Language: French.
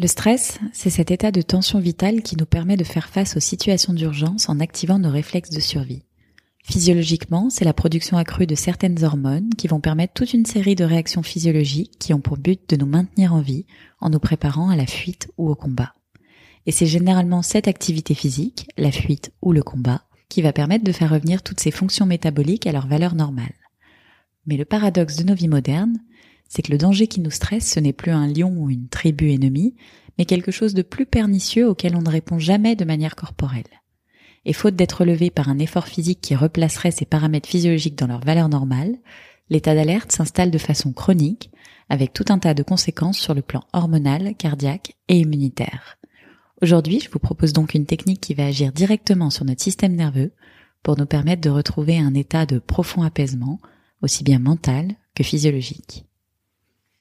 Le stress, c'est cet état de tension vitale qui nous permet de faire face aux situations d'urgence en activant nos réflexes de survie. Physiologiquement, c'est la production accrue de certaines hormones qui vont permettre toute une série de réactions physiologiques qui ont pour but de nous maintenir en vie en nous préparant à la fuite ou au combat. Et c'est généralement cette activité physique, la fuite ou le combat, qui va permettre de faire revenir toutes ces fonctions métaboliques à leur valeur normale. Mais le paradoxe de nos vies modernes, c'est que le danger qui nous stresse, ce n'est plus un lion ou une tribu ennemie, mais quelque chose de plus pernicieux auquel on ne répond jamais de manière corporelle. Et faute d'être levé par un effort physique qui replacerait ces paramètres physiologiques dans leur valeur normale, l'état d'alerte s'installe de façon chronique, avec tout un tas de conséquences sur le plan hormonal, cardiaque et immunitaire. Aujourd'hui, je vous propose donc une technique qui va agir directement sur notre système nerveux pour nous permettre de retrouver un état de profond apaisement, aussi bien mental que physiologique.